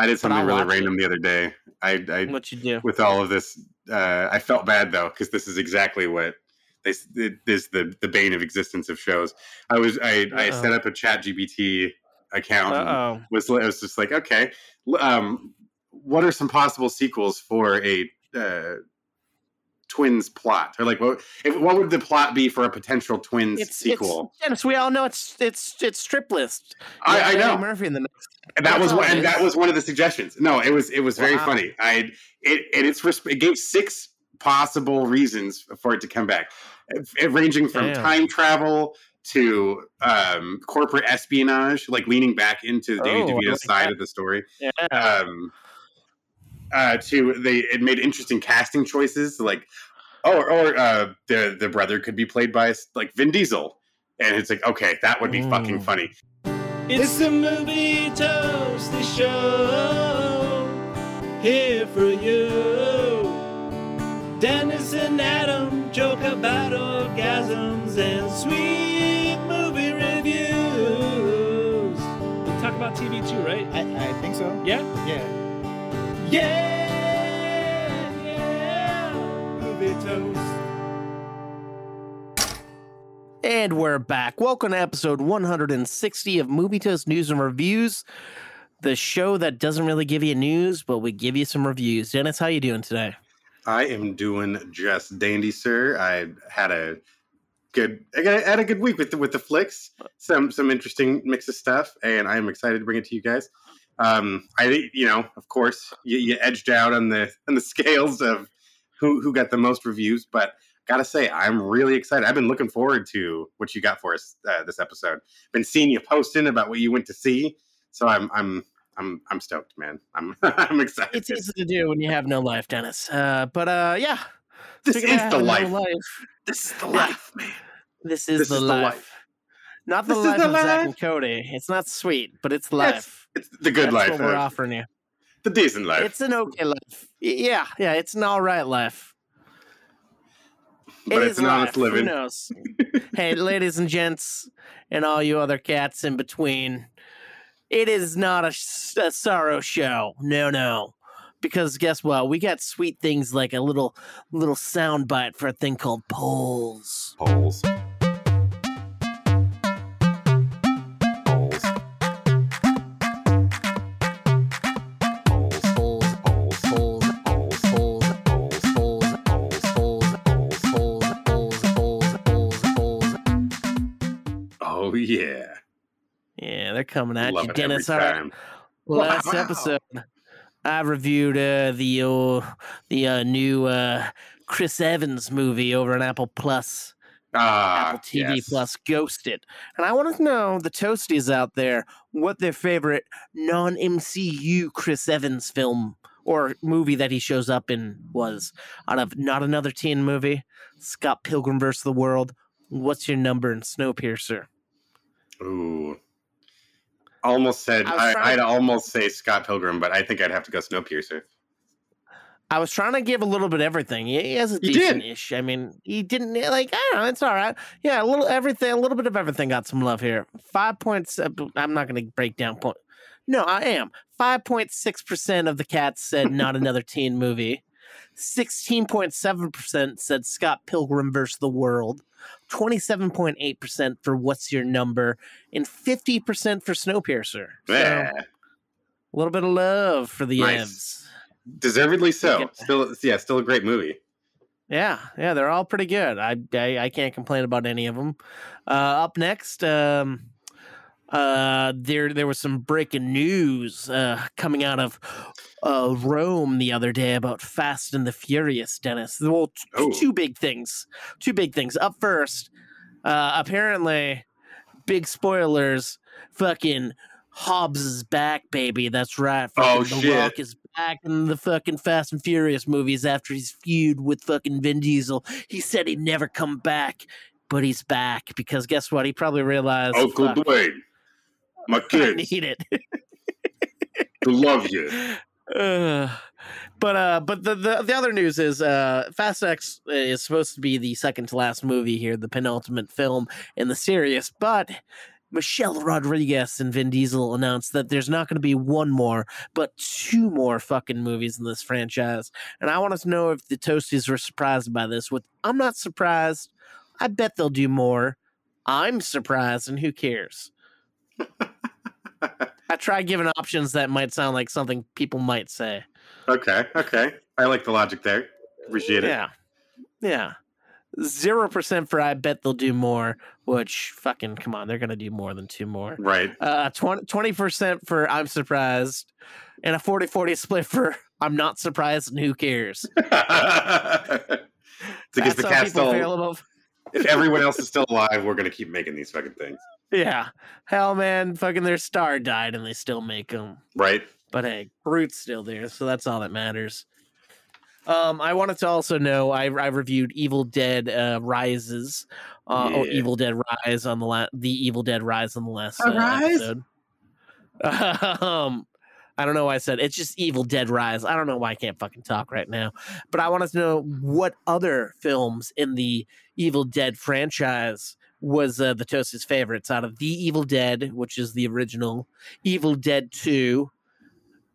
I did something I'll really watch it. random the other day. I, I What you do? with all of this, uh, I felt bad though because this is exactly what they s- it is the the bane of existence of shows. I was I, I Uh-oh. set up a Chat GPT account. Was I was just like, okay, um, what are some possible sequels for a uh, twins plot? Or like, what if, what would the plot be for a potential twins It's sequel? It's, Dennis, we all know it's it's it's strip list. I, I know. Murphy in the next. And that That's was one, and that was one of the suggestions. No, it was it was very Wow. funny. I it and it's it gave six possible reasons for it to come back, It- ranging from Damn. time travel to um, corporate espionage, like leaning back into Danny Oh, I DeVito's like side that. of the story. Yeah. Um, uh, to they it made interesting casting choices, like or or uh, the the brother could be played by like Vin Diesel, and it's like okay, that would be fucking Mm. funny. It's the movie toasty show here for you. Dennis and Adam joke about orgasms and sweet movie reviews. We talk about TV too, right? I, I think so. Yeah, Yeah. Yeah, yeah. Movie toast. And we're back. Welcome to episode 160 of Movie Toast News and Reviews, the show that doesn't really give you news, but we give you some reviews. Dennis, how you doing today? I am doing just dandy, sir. I had a good, I had a good week with the, with the flicks. Some some interesting mix of stuff, and I am excited to bring it to you guys. Um, I think you know, of course, you, you edged out on the on the scales of who who got the most reviews, but gotta say, I'm really excited. I've been looking forward to what you got for us uh, this episode. Been seeing you posting about what you went to see, so I'm I'm I'm I'm stoked, man. I'm I'm excited. It's easy to do when you have no life, Dennis. Uh, but uh, yeah, this is the having no life. This is the life, man. This is, This the, is the life. Life. Not the This life the of Zach and Cody. It's not sweet, but it's life. It's the good That's life, what we're offering you. the decent life. It's an okay life. Yeah, yeah, it's an all right life. but It it's is an honest life. Who living. knows? hey, ladies and gents, and all you other cats in between, it is not a sorrow show. No, no. Because guess what? We got sweet things like a little little sound bite for a thing called polls. Polls. Polls. Yeah. Yeah, they're coming at Love you, Dennis. All right. Last Wow. episode, I reviewed uh, the uh, the uh, new uh, Chris Evans movie over on Apple Plus, Ah, Apple TV yes. Plus, Ghosted, and I want to know the toasties out there what their favorite non MCU Chris Evans film or movie that he shows up in was. Out of not another teen movie, Scott Pilgrim vs. the World. What's your number in Snowpiercer? Ooh. Almost said I was I, trying- I'd almost say Scott Pilgrim, but I think I'd have to go Snowpiercer. I was trying to give a little bit of everything. He he has a You did. decent ish. I mean, he didn't eh, like. I don't know. It's all right. Yeah, a little everything. A little bit of everything got some love here. Five points. I'm not going to break down point. No, I am. Five point six percent of the cats said not another teen movie. Sixteen point seven percent said Scott Pilgrim versus the World. Twenty-seven point eight percent for What's Your Number, and fifty percent for Snowpiercer. So, a little bit of love for the Nice. Evs. Deservedly so. Yeah. Still yeah, still a great movie. Yeah, yeah, they're all pretty good. I I, I can't complain about any of them. Uh, up next, um, uh, there there was some breaking news uh, coming out of uh, Rome the other day about Fast and the Furious. Dennis, well, t- Oh. two big things. Two big things. Up first, uh, apparently, big spoilers. Fucking Hobbs is back, baby. That's right. Oh, Fucking the shit. Rock is back in the fucking Fast and Furious movies after he's feud with fucking Vin Diesel. He said he'd never come back, but he's back because guess what? He probably realized. Uncle Dwayne. My I kids need it. to love you. Uh, but uh, but the, the the other news is uh, Fast X is supposed to be the second to last movie here, the penultimate film in the series, but Michelle Rodriguez and Vin Diesel announced that there's not going to be one more, but two more fucking movies in this franchise. And I want us to know if the Toasties were surprised by this. With I'm not surprised. I bet they'll do more. I'm surprised, and who cares? I try giving options that might sound like something people might say. Okay, okay. I like the logic there. Appreciate it. Yeah. Yeah. Zero percent for I bet they'll do more, which fucking come on, they're gonna do more than two more. Right. Uh 20 percent for I'm surprised, and a 40-40 split for I'm not surprised and who cares. get the people still. If everyone else is still alive, we're gonna keep making these fucking things. Yeah. Hell man, fucking their star died and they still make them. Right. But hey, Groot's still there, so that's all that matters. Um, I wanted to also know I, I reviewed Evil Dead uh, Rises, uh, or Evil Dead Rise on the la- the Evil Dead Rise on the last uh, Arise? episode. um, I don't know why I said it's just Evil Dead Rise. I don't know why I can't fucking talk right now, but I wanted to know what other films in the Evil Dead franchise was uh, the Toast's favorites out of the Evil Dead, which is the original, Evil Dead Two.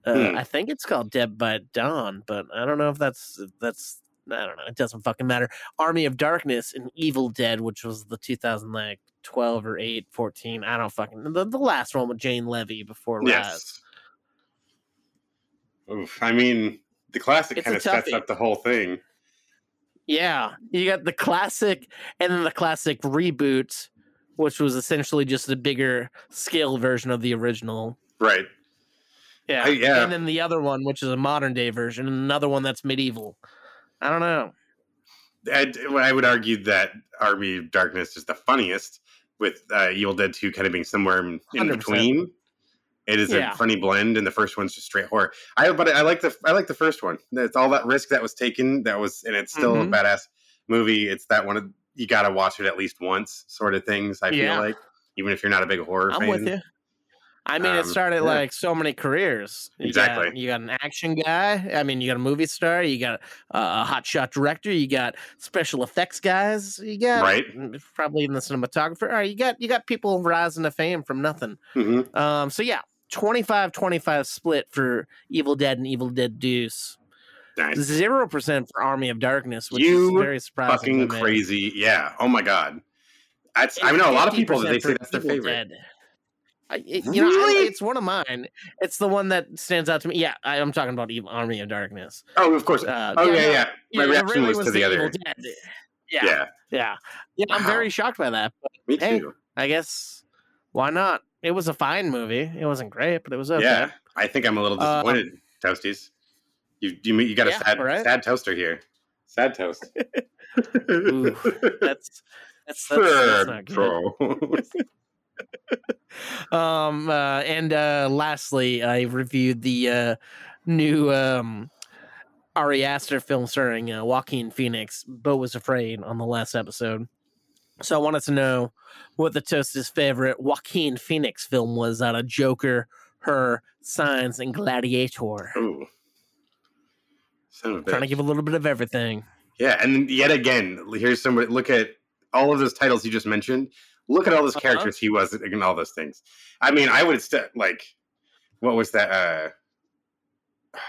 Uh, Hmm. I think it's called Dead by Dawn, but I don't know if that's if that's I don't know. It doesn't fucking matter. Army of Darkness and Evil Dead, which was the 2012 or 8, 14. I don't fucking the, the last one with Jane Levy before Rise. Yes. Oof. I mean, the classic kind of sets up the whole thing. Yeah, you got the classic and then the classic reboot, which was essentially just a bigger scale version of the original. Right. Yeah, I- yeah. and then the other one, which is a modern day version, and another one that's medieval. I don't know. I'd, I would argue that Army of Darkness is the funniest, with uh, Evil Dead 2 kind of being somewhere in, in 100%. between. It is Yeah. a funny blend, and the first one's just straight horror. I but I like the I like the first one. It's all that risk that was taken. That was, and it's still Mhm. a badass movie. It's that one of, you got to watch it at least once, sort of things. I Yeah. feel like, even if you're not a big horror I'm fan. with you. I mean, it Um, started yeah. like so many careers. You Exactly. Got, you got an action guy. I mean, you got a movie star. You got uh, a hotshot director. You got special effects guys. You got Right. probably even the cinematographer. All right, you got you got people rising to fame from nothing. hmm Um, so yeah, 25-25 split for Evil Dead and Evil Dead Deuce. Nice. Zero percent for Army of Darkness, which You is very surprising. Fucking crazy. Yeah. Oh my god. That's, I know a lot of people that they say that's their Evil favorite. Dead. I, it- you know, Really? it's one of mine. It's the one that stands out to me. Yeah, I, I'm talking about Evil Army of Darkness. Oh, of course. Uh, oh yeah, no, yeah. My it reaction really was, to the, Evil other. Dead. Yeah. Yeah, yeah, yeah. yeah. I'm very shocked by that. Me Hey, too. I guess why not? It was a fine movie. It wasn't great, but it was okay. Yeah. I think I'm a little Uh, disappointed, Toasties. You you you got a Yeah, sad right. sad toaster here. Sad toast. Ooh, That's that's that's, that's not good. Um, uh, and uh, lastly, I reviewed the uh, new um, Ari Aster film starring uh, Joaquin Phoenix. Beau was afraid on the last episode, so I wanted to know what the toast's favorite Joaquin Phoenix film was out of Joker, Her, Signs, and Gladiator. Ooh. Trying to give a little bit of everything. Yeah, and yet again, here's somebody. Look at all of those titles you just mentioned. Look at all those Uh-huh. characters he was in all those things. I mean, I would st- like, what was that? uh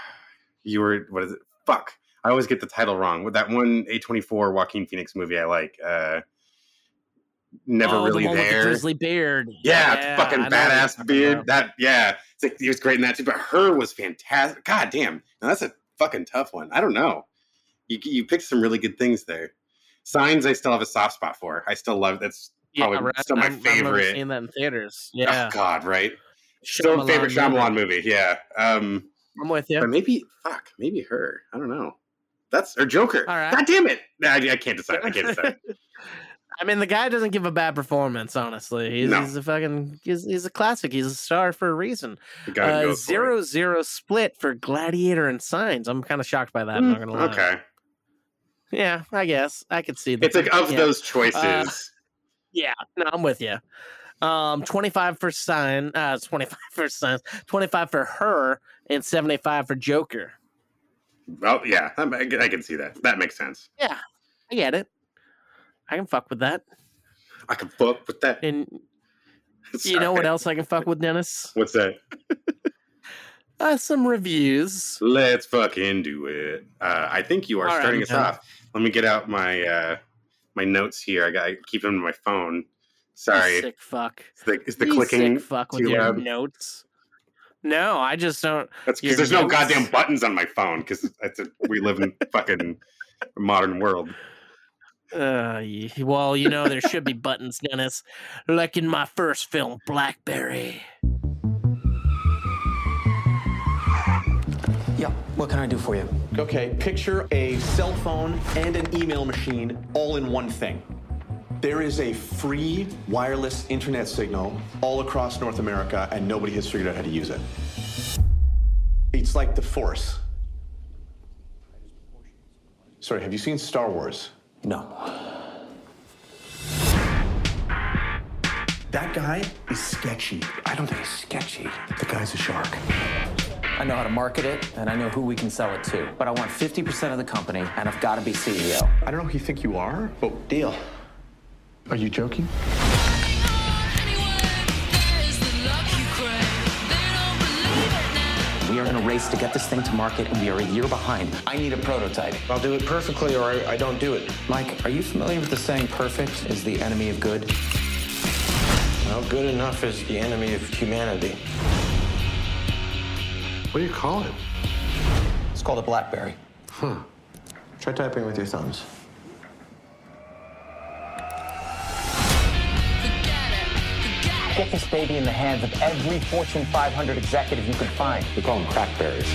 You were what is it? Fuck! I always get the title wrong. With that one A24 Joaquin Phoenix movie, I like. uh Never Oh, the really the there. grizzly beard. Yeah, fucking I know what you're badass beard. about. That yeah, it's like he was great in that too. But her was fantastic. God damn, now that's a fucking tough one. I don't know. You you picked some really good things there. Signs, I still have a soft spot for. I still love. That's Yeah, probably right. still my I'm- favorite. Seeing that in theaters. Yeah, Oh God, right? Still Shyamalan favorite Shyamalan movie. movie. Yeah. Um, I'm with you. but maybe fuck, maybe her. I don't know. That's or Joker. All right. God damn it! I, I can't decide. I can't decide. I mean, the guy doesn't give a bad performance. Honestly, he's, No. he's a fucking he's, he's a classic. He's a star for a reason. Uh, go for it. zero zero split for Gladiator and Signs. I'm kind of shocked by that. I'm not gonna lie. Mm, Okay, Yeah, I guess I could see that. it's like of yeah. those choices. Yeah, no, I'm with you. Um, 25 for Sign, uh, 25 for Signs, 25 for her, and 75 for Joker. oh yeah, I, I can see that. That makes sense. Yeah, I get it. I can fuck with that. I can fuck with that. And You know what else I can fuck with, Dennis? What's that? Uh, some reviews. Let's fucking do it. Uh, I think you are All right, starting us man. off. Let me get out my uh, my notes here. I got keep them on my phone. Sorry, You sick fuck. is the, is the You clicking sick fuck with your loud? notes. No, I just don't. That's because there's no goddamn buttons on my phone. Because we live in fucking modern world. Uh, well, you know there should be buttons, Dennis, like in my first film, Blackberry. Yeah, what can I do for you? Okay, picture a cell phone and an email machine all in one thing. There is a free wireless internet signal all across North America, and nobody has figured out how to use it. It's like the Force. Sorry, have you seen Star Wars? No. That guy is sketchy. I don't think he's sketchy. The guy's a shark. I know how to market it, and I know who we can sell it to. But I want 50% of the company, and I've got to be CEO. I don't know who you think you are, but Deal. are you joking? Are in a race to get this thing to market, and we are a year behind. I need a prototype. I'll do it perfectly or I, I don't do it. Mike, are you familiar with the saying perfect is the enemy of good? Well, good enough is the enemy of humanity. What do you call it? It's called a Blackberry. Huh. Try typing with your thumbs. Get this baby in the hands of every Fortune 500 executive you can find. We call them crackberries.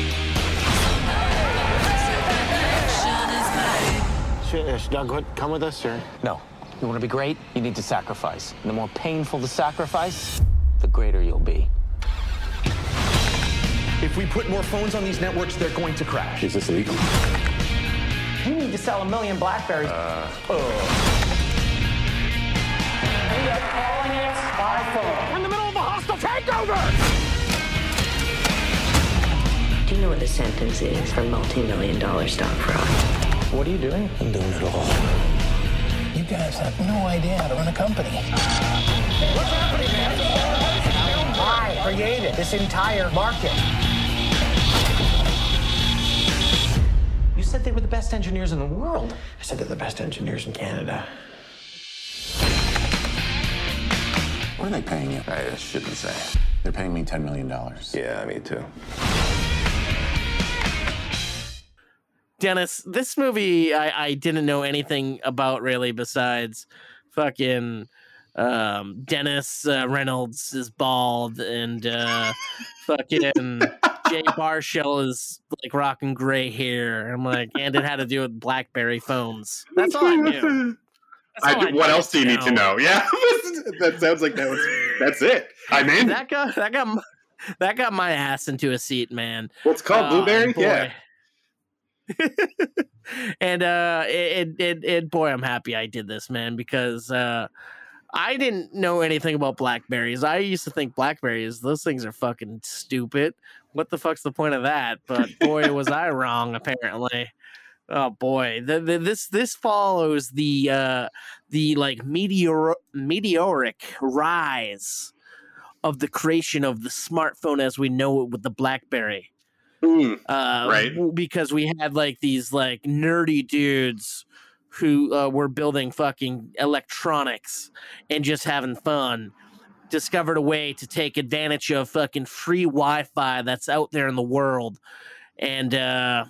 Should, uh, Doug come with us, or? No. You want to be great? You need to sacrifice. And the more painful the sacrifice, the greater you'll be. If we put more phones on these networks, they're going to crash. Is this legal? You need to sell a million Blackberries. Do you what the sentence is for multi-million dollar stock fraud? What are you doing? I'm doing it all. You guys have no idea how to run a company. I created this entire market. You said they were the best engineers in the world. I said they're the best engineers in Canada. What are they paying you? I shouldn't say. They're paying me $10 million. Yeah, me too. Dennis, this movie I, I didn't know anything about really besides fucking um, Dennis uh, Reynolds is bald and uh, fucking Jay Baruchel is like rocking gray hair. I'm like, and it had to do with BlackBerry phones. That's all I knew. That's I, I what else do you need to know. know? Yeah, that sounds like that was. That's it. I'm in. That got that got my, that got my ass into a seat, man. What's it called Oh, blueberry? boy. Yeah. and uh it, it it boy i'm happy i did this man because uh i didn't know anything about blackberries. I used to think blackberries those things are fucking stupid. What the fuck's the point of that? But boy was i wrong apparently. Oh boy. The, the, this this follows the uh the like meteor meteoric rise of the creation of the smartphone as we know it with the blackberry Mm, uh, Right. Because we had like these like nerdy dudes who uh, were building fucking electronics and just having fun. Discovered a way to take advantage of fucking free Wi-Fi that's out there in the world, and uh,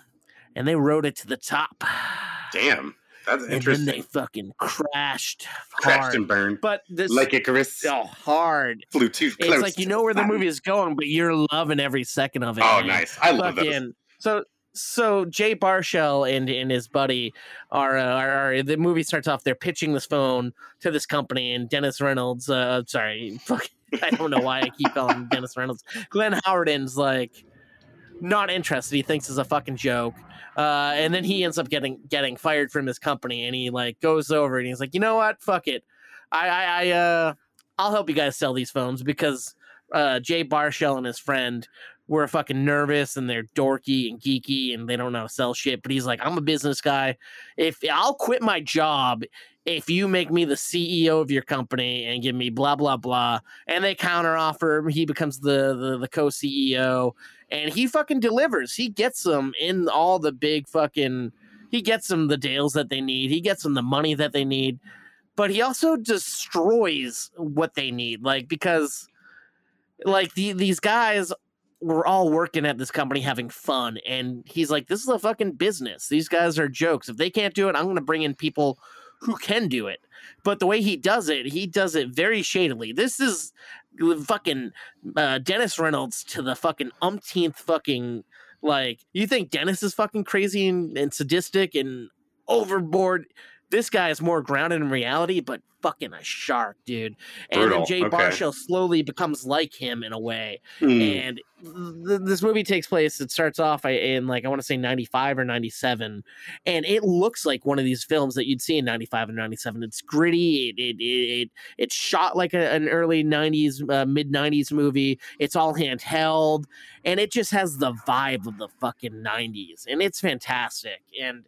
and they rode it to the top. damn, that's And then interesting. they fucking crashed Crashed and burned But this like Icarus. oh hard. Flew too close. It's like you know where the movie is going, but you're loving every second of it. Oh, man nice. I love fucking so so Jay Baruchel and and his buddy are, uh, are are the movie starts off they're pitching this phone to this company and Dennis Reynolds uh sorry fuck I don't know why I keep calling Dennis Reynolds Glenn Howerton's like not interested he thinks it's a fucking joke uh and then he ends up getting getting fired from his company and he like goes over and he's like you know what fuck it I I, I uh I'll help you guys sell these phones because uh Jay Baruchel and his friend were fucking nervous and they're dorky and geeky and they don't know how to sell shit. But he's like, I'm a business guy. If I'll quit my job if you make me the CEO of your company and give me blah blah blah, and they counter offer, he becomes the the, the co CEO, and he fucking delivers. He gets them in all the big fucking. He gets them the deals that they need. He gets them the money that they need, but he also destroys what they need. Like because, like the, these guys were all working at this company having fun, and he's like, "This is a fucking business. These guys are jokes. If they can't do it, I'm going to bring in people." Who can do it. But the way he does it, he does it very shadily. This is fucking uh, Dennis Reynolds to the fucking umpteenth fucking like. You think Dennis is fucking crazy and, and sadistic and overboard? This guy is more grounded in reality, but fucking a shark, dude. And Brutal. then Jay Okay. Baruchel slowly becomes like him in a way. Hmm. And th- this movie takes place. It starts off in like I want to say ninety five or ninety seven, and it looks like one of these films that you'd see in 95 and 97 it's gritty it it it, it it's shot like a, an early 90s uh, mid 90s movie it's all handheld and it just has the vibe of the fucking 90s and it's fantastic and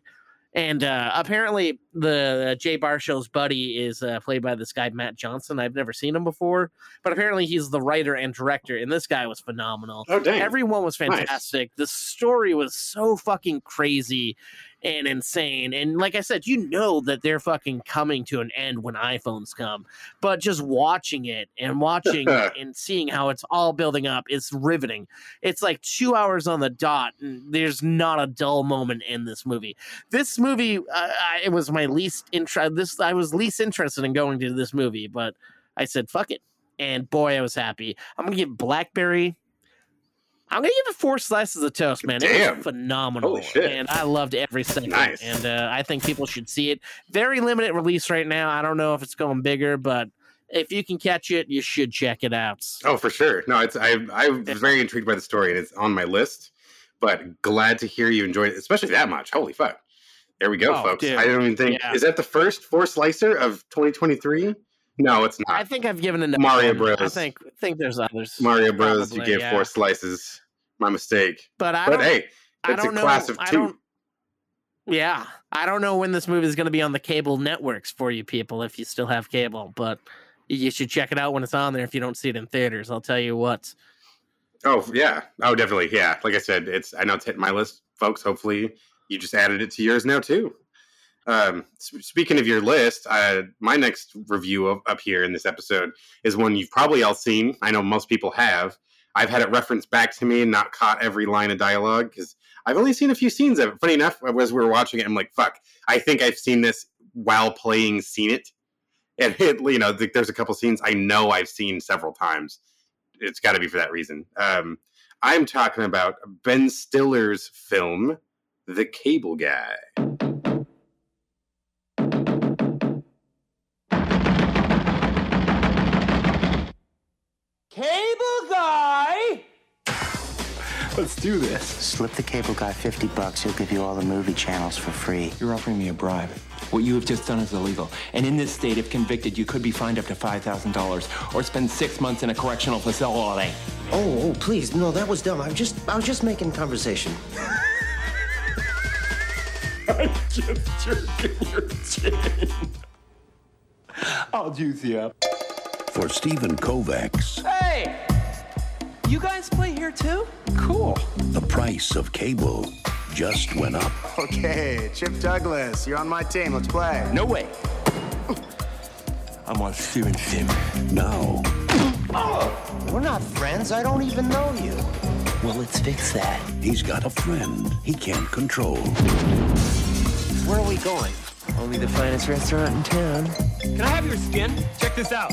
and uh, apparently the uh, Jay Baruchel's buddy is uh, played by this guy Matt Johnson. I've never seen him before, but apparently he's the writer and director, and this guy was phenomenal. Oh dang! Everyone was Nice. fantastic. The story was so fucking crazy and insane. And like I said, you know that they're fucking coming to an end when iPhones come. But just watching it and watching it and seeing how it's all building up is riveting. It's like two hours on the dot, and there's not a dull moment in this movie. This movie, uh, I- it was my least interest. This I was least interested in going to this movie, but I said fuck it, and boy, I was happy. I'm gonna give Blackberry. I'm gonna give it four slices of toast, man. It was phenomenal, Holy shit. and I loved every second. Nice. And uh, I think people should see it. Very limited release right now. I don't know if it's going bigger, but if you can catch it, you should check it out. Oh, for sure. No, it's I I was very intrigued by the story and it's on my list. But glad to hear you enjoyed it, especially that much. Holy fuck! There we go, Oh, folks. dude. I don't even think Yeah. is that the first four slicer of 2023. No, it's not. I think I've given it Mario Bros. I think think there's others. Mario Bros. you gave yeah. four slices. My mistake. but I But don't. hey, I it's a know. class of I two. don't. Yeah, I don't know when this movie is going to be on the cable networks for you people if you still have cable, but you should check it out when it's on there if you don't see it in theaters. I'll tell you what. Oh yeah. Oh definitely. Yeah. Like I said, it's I know it's hitting my list, folks. Hopefully you just added it to yours now too. Um, speaking of your list, uh, my next review of, up here in this episode is one you've probably all seen. I know most people have. I've had it referenced back to me and not caught every line of dialogue because I've only seen a few scenes of it. Funny enough, as we were watching it, I'm like, "Fuck!" I think I've seen this while playing, seen it, and it, you know, th- there's a couple scenes I know I've seen several times. It's got to be for that reason. Um, I'm talking about Ben Stiller's film, The Cable Guy. Let's do this. Slip the cable guy 50 bucks, he'll give you all the movie channels for free. You're offering me a bribe. What you have just done is illegal. And in this state, if convicted, you could be fined up to $5,000 or spend six months in a correctional facility. Oh, oh, please, no, that was dumb. I was just, I was just making conversation. I'm Just jerking your chin. I'll juice you up. For Steven Kovacs, Hey! You guys play here too? Cool. the price of cable just went up. Okay, Chip Douglas, you're on my team. Let's play. No way. I'm on Steven's team. Now, oh, We're not friends. I don't even know you. Well, let's fix that. he's got a friend he can't control. Where are we going? Only the finest restaurant in town. Can I have your skin? Check this out.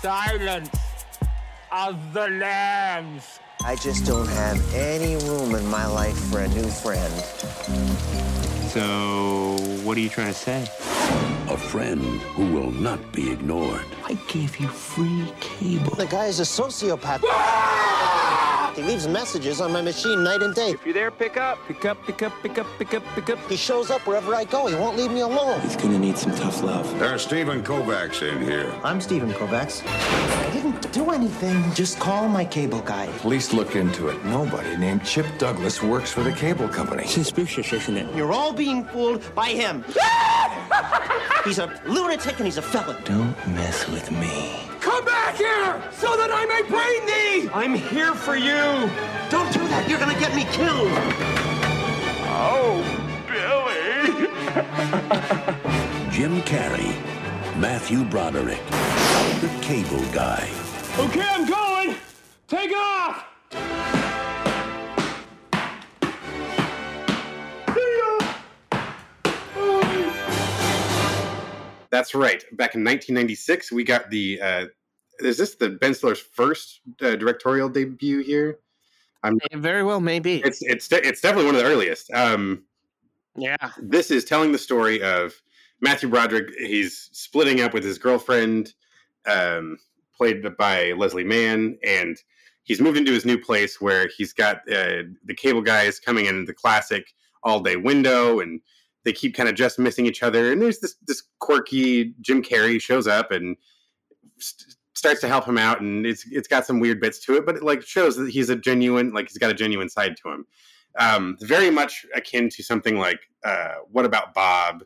Silence of the lambs. I just don't have any room in my life for a new friend. So, what are you trying to say? A friend who will not be ignored. I gave you free cable. The guy is a sociopath. He leaves messages on my machine night and day. If you're there, pick up. Pick up, pick up, pick up, pick up, pick up. He shows up wherever I go. He won't leave me alone. He's gonna need some tough love. There's Steven Kovacs in here. I'm Steven Kovacs. I didn't do anything. Just call my cable guy. Police look into it. Nobody named Chip Douglas works for the cable company. Suspicious, isn't it? You're all being fooled by him. he's a lunatic and he's a felon. Don't mess with me. Come back here so that I may bring thee. I'm here for you. Don't do that. You're gonna get me killed. Oh, Billy. Jim Carrey, Matthew Broderick, the cable guy. Okay, I'm going. Take off. That's right. Back in 1996, we got the. Uh, is this the Ben Stiller's first uh, directorial debut here? I'm It very well maybe. it's it's it's definitely one of the earliest. Um, yeah. this is telling the story of Matthew Broderick. He's splitting up with his girlfriend, um, played by Leslie Mann, and he's moved into his new place where he's got uh, the cable guys coming in the classic all day window, and they keep kind of just missing each other. And there's this this quirky Jim Carrey shows up and st- starts to help him out, and it's it's got some weird bits to it, but it like shows that he's a genuine like he's got a genuine side to him. Um, very much akin to something like uh, What About Bob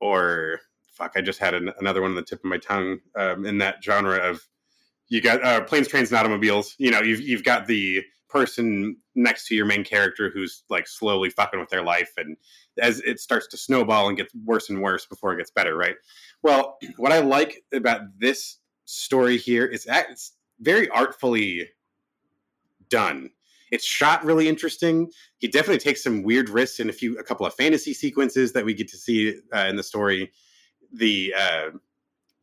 or fuck, I just had an, another one on the tip of my tongue um, in that genre of you got uh, planes, trains, and automobiles. You know, you've you've got the person next to your main character who's like slowly fucking with their life, and as it starts to snowball and gets worse and worse before it gets better, right? Well, what I like about this story here that it's very artfully done. It's shot really interesting. He definitely takes some weird risks in a few, a couple of fantasy sequences that we get to see uh, in the story. The uh,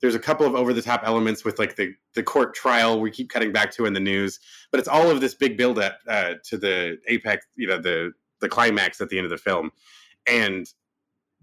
there's a couple of over the top elements with like the the court trial we keep cutting back to in the news, but it's all of this big build up uh, to the apex, you know, the the climax at the end of the film, and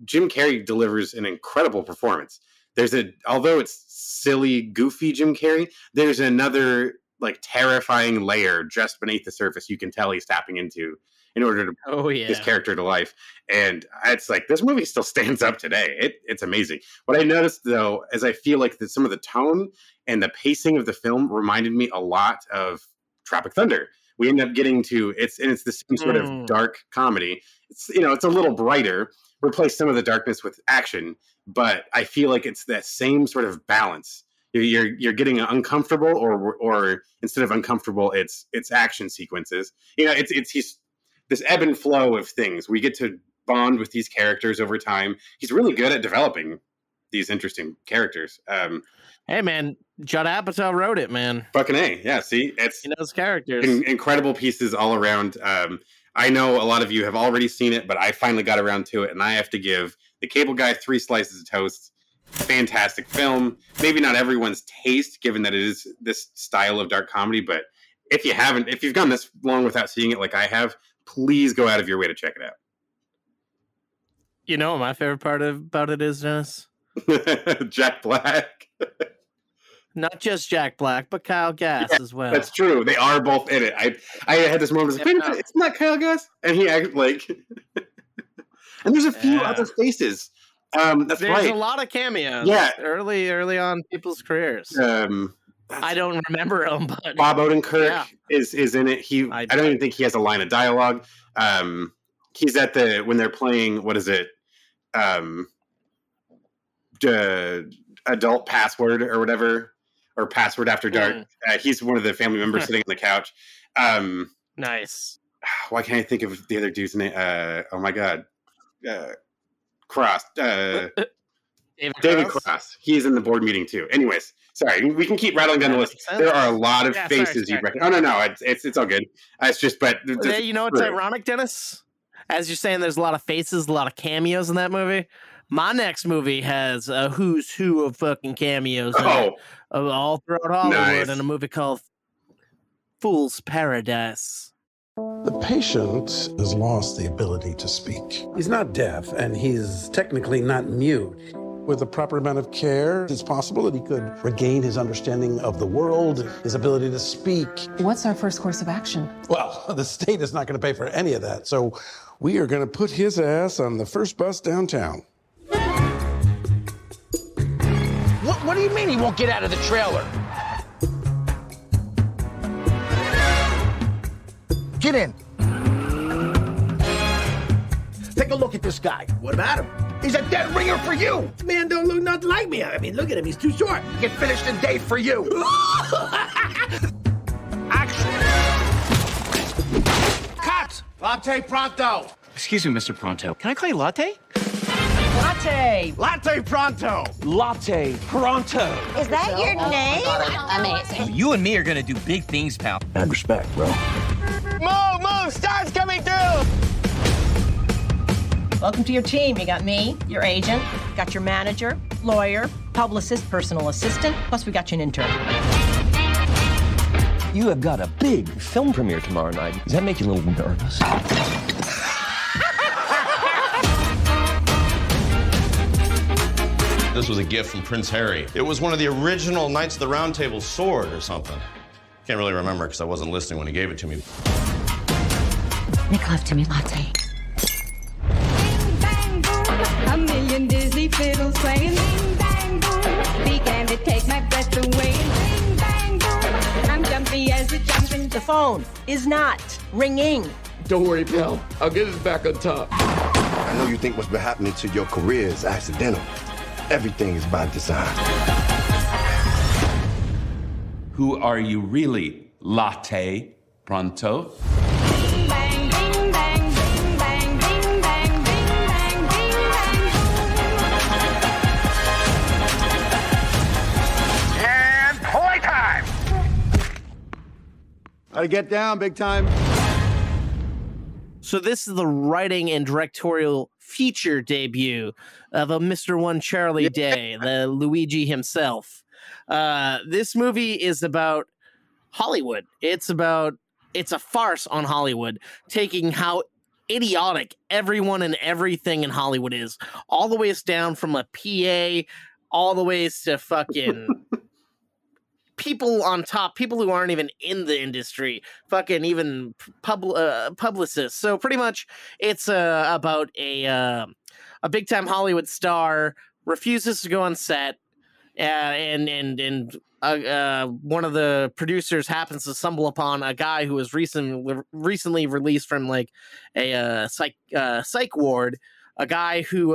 Jim Carrey delivers an incredible performance. There's a although it's silly, goofy Jim Carrey, there's another like terrifying layer just beneath the surface you can tell he's tapping into in order to Oh bring yeah. his character to life. And it's like this movie still stands up today. It, it's amazing. What I noticed though is I feel like that some of the tone and the pacing of the film reminded me a lot of Tropic Thunder. We end up getting to it's and it's the same sort Mm. of dark comedy. It's you know it's a little brighter. Replace some of the darkness with action, but I feel like it's that same sort of balance. You're you're, you're getting uncomfortable, or or instead of uncomfortable, it's it's action sequences. You know, it's it's he's this ebb and flow of things. We get to bond with these characters over time. He's really good at developing these interesting characters. Um, Hey man, Judd Apatow wrote it, man. fucking a, yeah. See, it's He knows characters. in, incredible pieces all around. Um, I know a lot of you have already seen it, but I finally got around to it, and I have to give the Cable Guy three slices of toast. Fantastic film. Maybe not everyone's taste, given that it is this style of dark comedy, but if you haven't, if you've gone this long without seeing it, like I have, please go out of your way to check it out. You know what my favorite part of, about it is, Dennis? Jack Black. Not just Jack Black, but Kyle Gass Yeah, as well. That's true. They are both in it. I I had this moment. Like, Wait it's not Kyle Gass, and he acted like. and there's a few Yeah. other faces. Um, that's There's right. a lot of cameos. Yeah. early, early on people's careers. um, I don't remember them, but Bob Odenkirk Yeah. is is in it. He I, don't even think he has a line of dialogue. Um, he's at the when they're playing. What is it? Um, the adult password or whatever, or password after dark. Mm. Uh, he's one of the family members sitting on the couch. Um, nice. why can't I think of the other dude's name? Uh, oh my god, uh, Cross. Uh, David, David Cross? Cross. He's in the board meeting too. Anyways, sorry, we can keep rattling down the list. There are a lot of Yeah, sorry, faces you sorry. recognize. Oh no, no, it's it's, it's all good. It's just, but Yeah, you know it's true. ironic, Dennis? As you're saying, there's a lot of faces, a lot of cameos in that movie. My next movie has a who's who of fucking cameos in it, Oh. all throughout Hollywood Nice. in a movie called Fool's Paradise. The patient has lost the ability to speak. He's not deaf, and he's technically not mute. With the proper amount of care, it's possible that he could regain his understanding of the world, his ability to speak. What's our first course of action? Well, the state is not going to pay for any of that, so we are going to put his ass on the first bus downtown. What, what do you mean he won't get out of the trailer? Get in. Take a look at this guy. What about him? He's a dead ringer for you. This man don't look nothing like me. I mean, look at him. He's too short. Get finished in day for you. Action. Cut. Latte pronto. Excuse me, Mr. Pronto. Can I call you Latte? Latte. Latte pronto. Latte Pronto. Is that your name? Amazing. You and me are gonna do big things, pal. Add respect, bro. Move, move. Stars coming through. Welcome to your team. You got me, your agent, got your manager, lawyer, publicist, personal assistant, plus we got you an intern. You have got a big film premiere tomorrow night. Does that make you a little nervous? This was a gift from Prince Harry. It was one of the original Knights of the Round Table sword or something. Can't really remember because I wasn't listening when he gave it to me. Make love to me, latte. A million dizzy fiddles playing bing bang boom. Began to take my breath away. Bing bang boom. I'm jumpy as a jumping. The phone is not ringing. Don't worry, pal. I'll get it back on top. I know you think what's been happening to your career is accidental. Everything is by design. Who are you really, Latte Pronto? Gotta get down, big time. So this is the writing and directorial feature debut of a Mr. One Charlie Day, the Luigi himself. Uh, this movie is about Hollywood. It's about it's a farce on Hollywood, taking how idiotic everyone and everything in Hollywood is, all the ways down from a PA, all the ways to fucking people on top, people who aren't even in the industry, fucking even pub uh, publicists. So pretty much, it's uh, about a uh, a big time Hollywood star refuses to go on set, uh, and and and uh, uh, one of the producers happens to stumble upon a guy who was recently recently released from like a psych psych ward, a guy who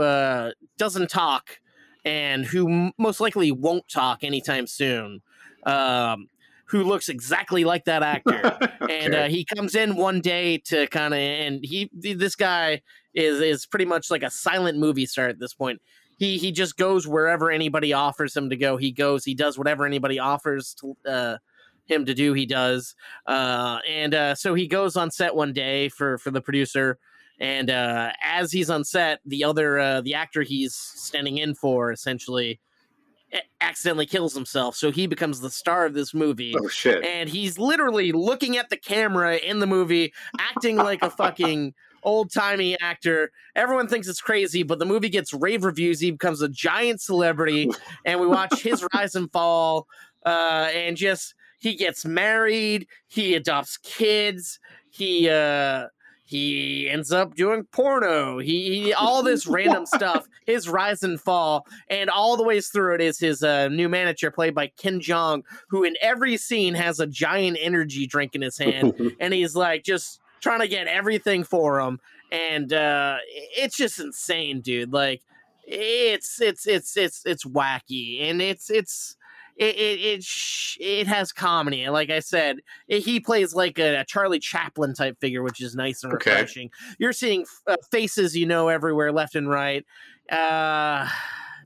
doesn't talk and who most likely won't talk anytime soon. Um, who looks exactly like that actor, and uh, he comes in one day to kind of, and he this guy is is pretty much like a silent movie star at this point. He he just goes wherever anybody offers him to go. He goes. He does whatever anybody offers to, uh, him to do. He does. Uh, and uh, so he goes on set one day for for the producer. And uh, as he's on set, the other uh, the actor he's standing in for essentially accidentally kills himself. So he becomes the star of this movie. Oh shit! And he's literally looking at the camera in the movie, acting like a fucking old timey actor. Everyone thinks it's crazy, but the movie gets rave reviews. He becomes a giant celebrity, and we watch his rise and fall. Uh, and just he gets married, he adopts kids, he uh, he ends up doing porno. He, he all this random stuff. His rise and fall, and all the ways through it is his uh, new manager, played by Ken Jeong, who in every scene has a giant energy drink in his hand, and he's like just trying to get everything for him. And uh, it's just insane, dude. Like it's it's it's it's it's wacky, and it's it's it it it, sh- it has comedy. And Like I said, it, he plays like a, a Charlie Chaplin type figure, which is nice and Okay. refreshing. You're seeing uh, faces you know everywhere, left and right. Uh,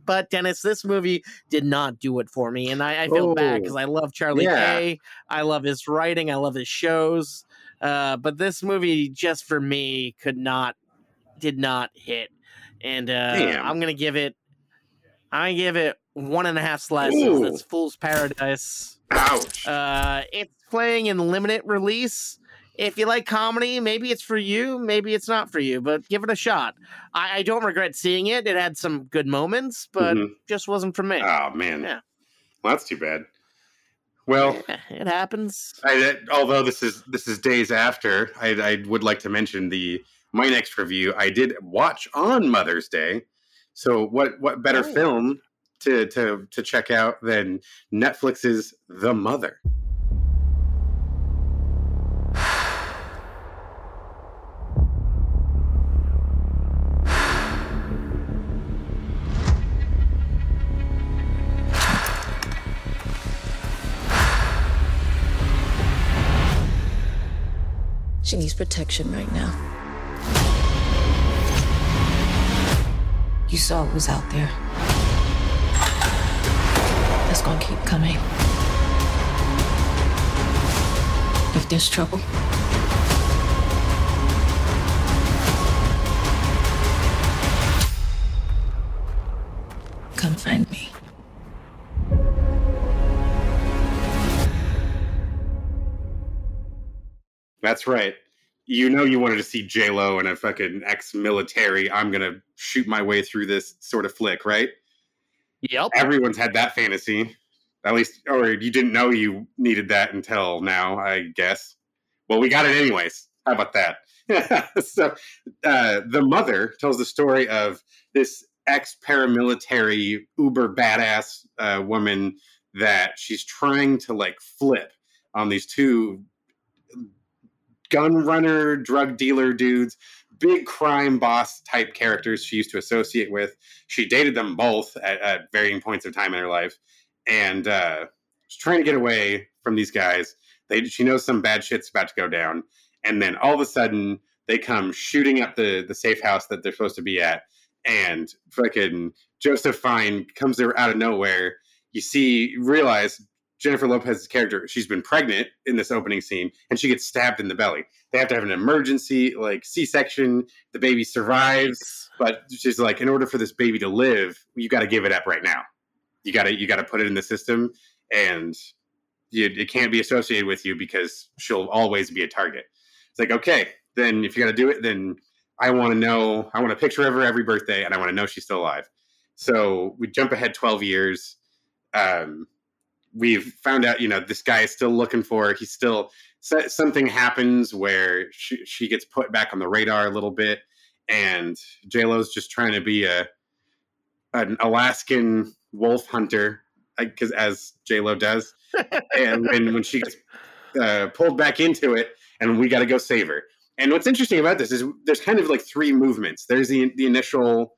but Dennis, this movie did not do it for me, and I, I feel bad Oh, because I love Charlie yeah. Day. I love his writing. I love his shows. Uh, but this movie, just for me, could not, did not hit. And uh, I'm gonna give it, I give it one and a half slices. Ooh. That's Fool's Paradise. Ouch. Uh, it's playing in limited release. If you like comedy, maybe it's for you, maybe it's not for you, but give it a shot. I, I don't regret seeing it. It had some good moments, but Mhm. just wasn't for me. Oh man. Yeah. Well, that's too bad. Well, It happens. I, that- although this is this is days after, I, I would like to mention the my next review I did watch on Mother's Day. So what what better Oh. film to to to check out than Netflix's The Mother. She needs protection right now. You saw it was out there. That's gonna keep coming. If there's trouble, come find me. That's right. You know you wanted to see J Lo and a fucking ex-military. I'm gonna shoot my way through this sort of flick, right? Yep. Everyone's had that fantasy, at least, or you didn't know you needed that until now, I guess. Well, we got it anyways. How about that? so, uh, the mother tells the story of this ex-paramilitary, uber badass uh, woman that she's trying to like flip on these two gun runner, drug dealer dudes, big crime boss type characters she used to associate with. She dated them both at, at varying points of time in her life, and uh, she's trying to get away from these guys. They she knows some bad shit's about to go down, and then all of a sudden they come shooting up the the safe house that they're supposed to be at, and fucking Joseph Fiennes comes there out of nowhere. You see, realize Jennifer Lopez's character, she's been pregnant in this opening scene and she gets stabbed in the belly. They have to have an emergency, like C section. The baby survives, but she's like, in order for this baby to live, you got to give it up right now. You got to, you got to put it in the system and you, it can't be associated with you because she'll always be a target. It's like, okay, then if you got to do it, then I want to know, I want a picture of her every birthday and I want to know she's still alive. So we jump ahead 12 years. Um, we've found out, you know, this guy is still looking for. He's still so- something happens where she, she gets put back on the radar a little bit, and J Lo's just trying to be a an Alaskan wolf hunter, because as J Lo does, and when when she gets uh, pulled back into it, and we got to go save her. And what's interesting about this is there's kind of like three movements. There's the the initial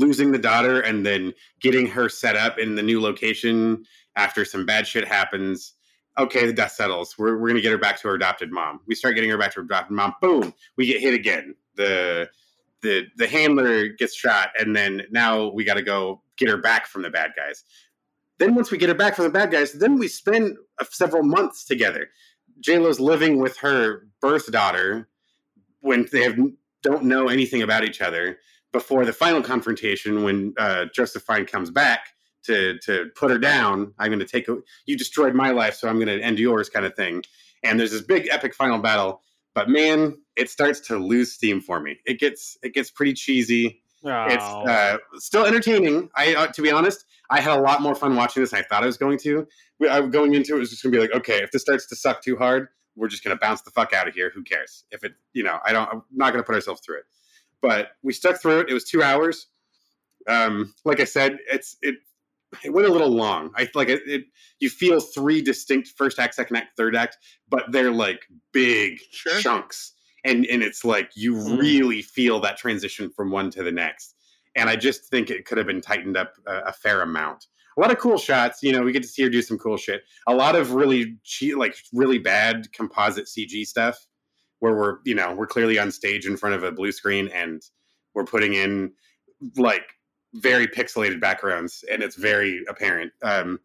losing the daughter and then getting her set up in the new location after some bad shit happens. Okay, the dust settles. We're, we're going to get her back to her adopted mom. We start getting her back to her adopted mom. Boom, we get hit again. The the the handler gets shot, and then now we got to go get her back from the bad guys. Then once we get her back from the bad guys, then we spend several months together. J Lo's living with her birth daughter when they have, don't know anything about each other before the final confrontation when uh, Joseph Fiennes comes back to to put her down. I'm going to take a, you destroyed my life, so I'm going to end yours, kind of thing. And there's this big epic final battle, but man, it starts to lose steam for me. It gets it gets pretty cheesy. It's Oh. uh, still entertaining. I uh, to be honest, I had a lot more fun watching this than I thought I was going to. We- I, going into it, it was just going to be like, okay, if this starts to suck too hard, we're just going to bounce the fuck out of here. Who cares? If it, you know, I don't. I'm not going to put ourselves through it but we stuck through it. It was two hours. Um, like I said, it's it it went a little long. I like it, it. You feel three distinct first act, second act, third act, but they're like big chunks, and and it's like you really feel that transition from one to the next. And I just think it could have been tightened up a, a fair amount. A lot of cool shots. You know, we get to see her do some cool shit. A lot of really cheap, like really bad composite CG stuff where we're you know we're clearly on stage in front of a blue screen and we're putting in like very pixelated backgrounds and it's very apparent um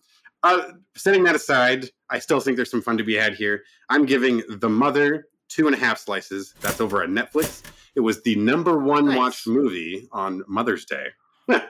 uh, setting that aside i still think there's some fun to be had here i'm giving the mother two and a half slices that's over at netflix it was the number one watched movie on mother's day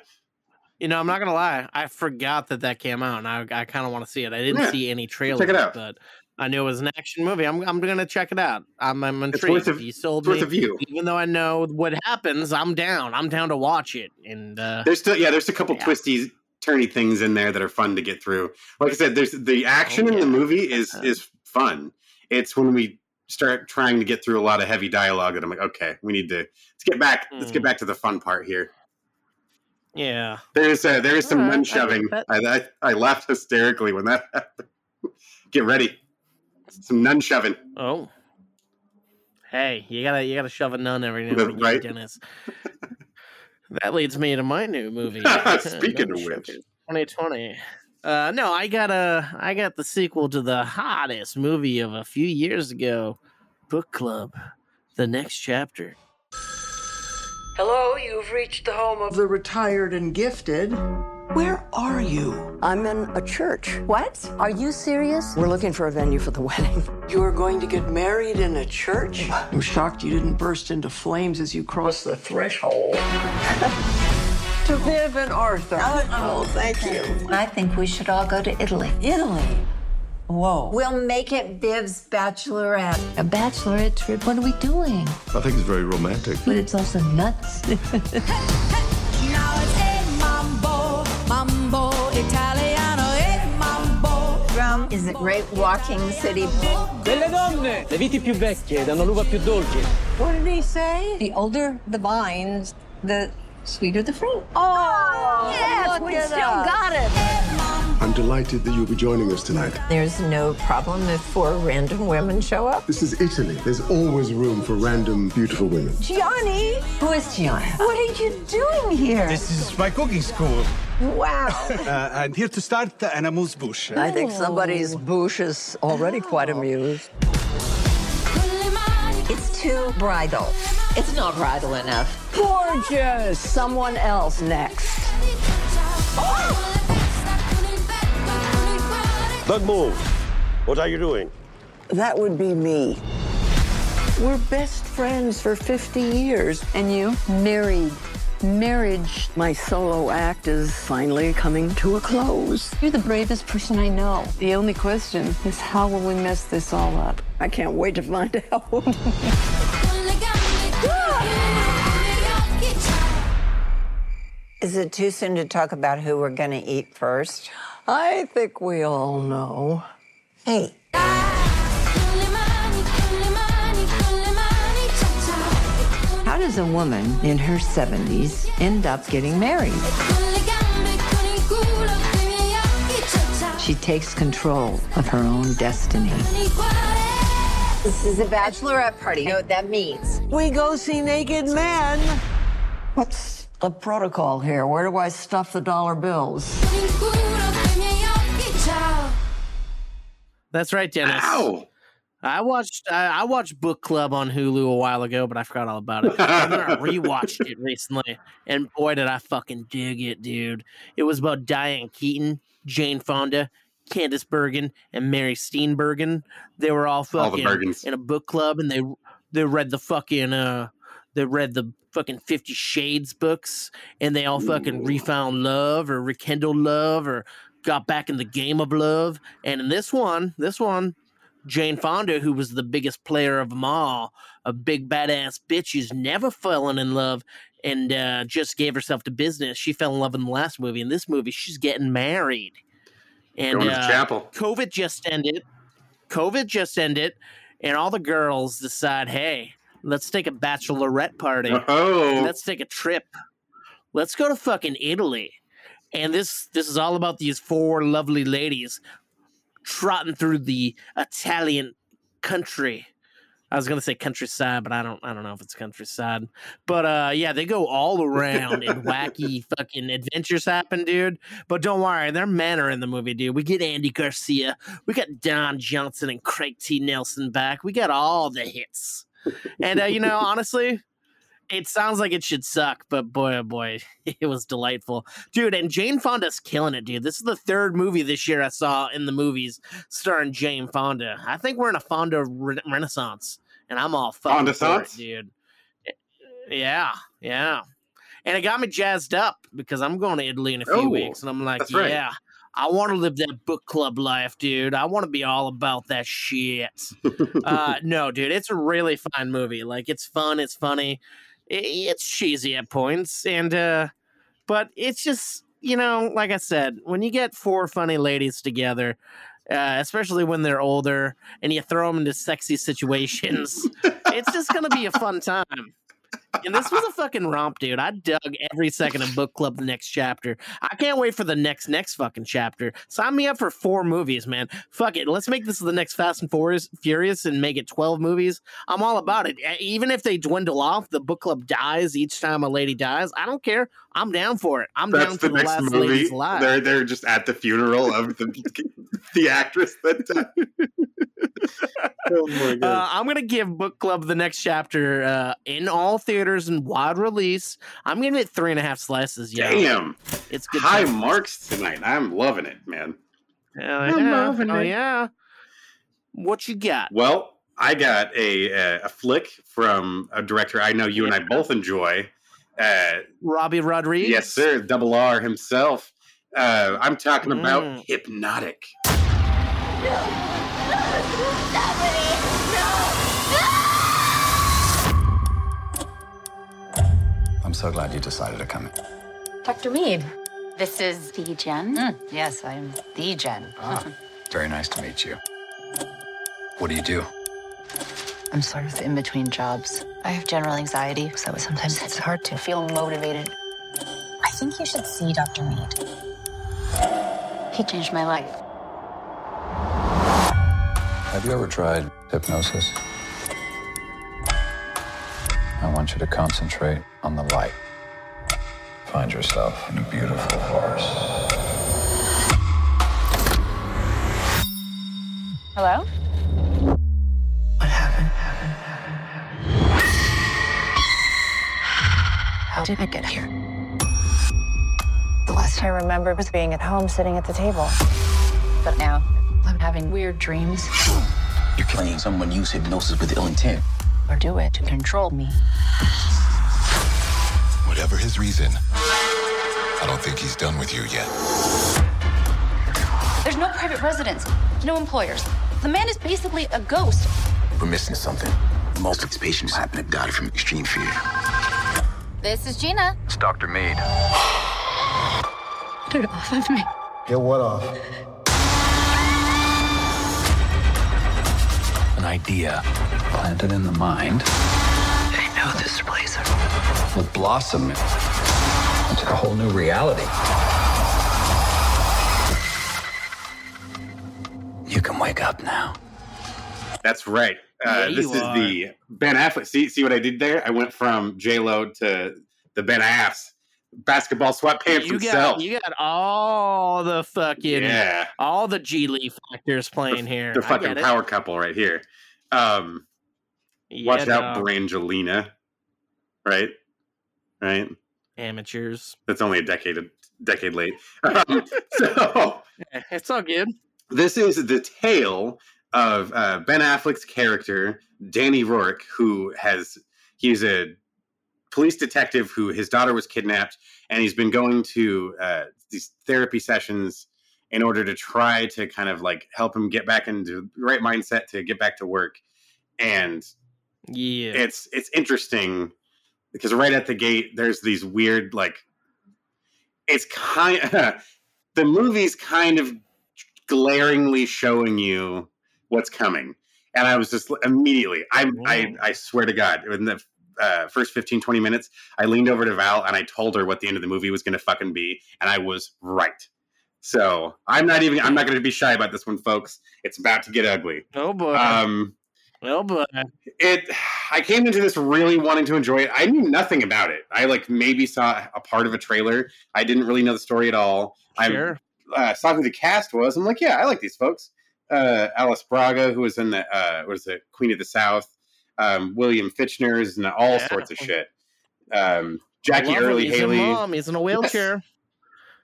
You know, I'm not gonna lie. I forgot that that came out, and I, I kind of want to see it. I didn't Yeah. see any trailers, Check it out. but I knew it was an action movie. I'm I'm gonna check it out. I'm I'm intrigued. a- you sold it's worth me. a view. Even though I know what happens, I'm down. I'm down to watch it. And uh, There's still yeah, there's a couple twisty, turny things in there that are fun to get through. Like I said, there's the action in the movie is is fun. It's when we start trying to get through a lot of heavy dialogue that I'm like, okay, we need to let's get back let's get back to the fun part here. yeah, There is uh, there is some right, nun shoving. I, I I laughed hysterically when that happened. Get ready, some nun shoving. Oh. Hey, you gotta you gotta shove a nun every now and That's again, right. Dennis. that leads me to my new movie. Speaking of which. 2020. Uh, no, I got a I got the sequel to the hottest movie of a few years ago. Book Club, the next chapter. Hello, you've reached the home of the retired and gifted. Where are you? I'm in a church. What? Are you serious? We're looking for a venue for the wedding. You are going to get married in a church? I'm shocked you didn't burst into flames as you crossed the threshold. to Viv and Arthur. Oh, oh, oh thank you. I think we should all go to Italy. Italy. Whoa. We'll make it Viv's bachelorette. A bachelorette trip? What are we doing? I think it's very romantic. But it's also nuts. mambo. Is a great walking city. Delle donne, le viti più vecchie danno l'uva più dolce. What did he say? The older the vines, the sweeter the fruit. Oh, yes, we at still us. got it. I'm delighted that you'll be joining us tonight. There's no problem if four random women show up. This is Italy. There's always room for random, beautiful women. Gianni, Who is Gianni? what are you doing here? This is my cooking school. Wow. Uh, I'm here to start an amuse bouche. I think somebody's bouche is already quite amused. It's too bridal. It's not bridal enough. Gorgeous. Someone else next. Don't move. What are you doing? That would be me. We're best friends for 50 years. And you? Married. Marriage. My solo act is finally coming to a close. You're the bravest person I know. The only question is how will we mess this all up? I can't wait to find out. Is it too soon to talk about who we're going to eat first? I think we all know. Hey, how does a woman in her 70s end up getting married? She takes control of her own destiny. This is a bachelorette party. You know what that means? We go see naked men. What's the protocol here? Where do I stuff the dollar bills? That's right, Dennis. Ow! I watched I, I watched Book Club on Hulu a while ago, but I forgot all about it. And then I rewatched it recently, and boy, did I fucking dig it, dude! It was about Diane Keaton, Jane Fonda, Candice Bergen, and Mary Steenburgen. They were all All fucking Bergens. in a book club, and they they read the fucking uh they read the fucking Fifty Shades books, and they all fucking refound love or rekindled love or got back in the game of love. And in this one, this one. Jane Fonda, who was the biggest player of them all, a big badass bitch who's never fallen in love and uh, just gave herself to business. She fell in love in the last movie. In this movie, she's getting married. And Going to uh, chapel. COVID just ended. COVID just ended, and all the girls decide, hey, let's take a bachelorette party. Oh. Let's take a trip. Let's go to fucking Italy. And this this is all about these four lovely ladies trotting through the Italian country. I was gonna say countryside, but I don't I don't know if it's countryside. But uh yeah, they go all around and wacky fucking adventures happen, dude. But don't worry, their men are in the movie, dude. We get Andy Garcia, we got Don Johnson and Craig T. Nelson back. We got all the hits. And uh, you know, honestly, it sounds like it should suck, but boy, oh boy, it was delightful, dude. And Jane Fonda's killing it, dude. This is the third movie this year I saw in the movies starring Jane Fonda. I think we're in a Fonda re- renaissance, and I'm all fucking for it, dude. Yeah, yeah. And it got me jazzed up because I'm going to Italy in a few Oh, weeks, and I'm like, right. yeah. I want to live that book club life, dude. I want to be all about that shit. uh, no, dude, it's a really fine movie. Like, it's fun, it's funny, it's cheesy at points, and uh, but it's just you know, like I said, when you get four funny ladies together, uh, especially when they're older, and you throw them into sexy situations, it's just gonna be a fun time. And this was a fucking romp, dude. I dug every second of book club. The next chapter. I can't wait for the next next fucking chapter. Sign me up for four movies, man. Fuck it. Let's make this the next Fast and Furious, Furious and make it twelve movies. I'm all about it. Even if they dwindle off, the book club dies each time a lady dies. I don't care. I'm down for it. I'm That's down for the next last movie. ladies alive. They're they're just at the funeral of the the actress that died. oh my god! Uh, I'm gonna give book club the next chapter uh, in all theaters and wide release. I'm giving it three and a half slices. Yeah, Damn, it's good. high time. marks tonight. I'm loving it, man. Hell I'm yeah. loving Oh, it. yeah. What you got? Well, I got a a, a flick from a director I know you and I both enjoy. Uh, Robbie Rodriguez. yes, sir. Double R himself. Uh, I'm talking about Mm. Hypnotic. I'm so glad you decided to come in. Dr. Mead, this is the Jen. Mm, yes, I'm the Jen. Ah, very nice to meet you. What do you do? I'm sort of in between jobs. I have general anxiety, so sometimes it's hard to feel motivated. I think you should see Dr. Mead. He changed my life. Have you ever tried hypnosis? I want you to concentrate on the light. Find yourself in a beautiful forest. Hello? What happened? Happened. How did I get here? The last I remember was being at home sitting at the table. But now, I'm having weird dreams. You're claiming someone used hypnosis with ill intent. Or do it to control me. Whatever his reason, I don't think he's done with you yet. There's no private residence, no employers. The man is basically a ghost. We're missing something. Most of these patients happen to die from extreme fear. This is Gina. It's Dr. Mead. Get it off of me. Get what off? An idea planted in the mind I know this place. will blossom into a whole new reality. You can wake up now. That's right. Uh, Yeah, this is are. the Ben Affleck. See, see what I did there? I went from J Lo to the Ben Affs basketball sweatpants You himself. got you got all the fucking Yeah. all the G Leaf factors playing here. the fucking get it. power couple right here. Um, Yeah, watch out, dog. Brangelina. Right, right. amateurs. That's only a decade a decade late. Um, so It's all good. this is the tale of uh, Ben Affleck's character, Danny Rourke, who has he's a police detective who his daughter was kidnapped, and he's been going to uh, these therapy sessions in order to try to kind of like help him get back into the right mindset to get back to work. And Yeah. it's it's interesting because right at the gate there's these weird like it's kind the movie's kind of glaringly showing you what's coming and i was just immediately i i, I swear to god in the uh, first 15 20 minutes i leaned over to val and i told her what the end of the movie was going to fucking be and i was right. So i'm not even i'm not going to be shy about this one folks. It's about to get ugly. Oh boy. um oh boy. it i came into this really wanting to enjoy it. I knew nothing about it. I like maybe saw a part of a trailer. I didn't really know the story at all. Sure. i uh, saw who the cast was. I'm like yeah i like these folks. Uh alice braga who was in the uh what is it queen of the south um william fichtner's and all Yeah. sorts of shit um jackie Earle He's haley mom. He's in a wheelchair.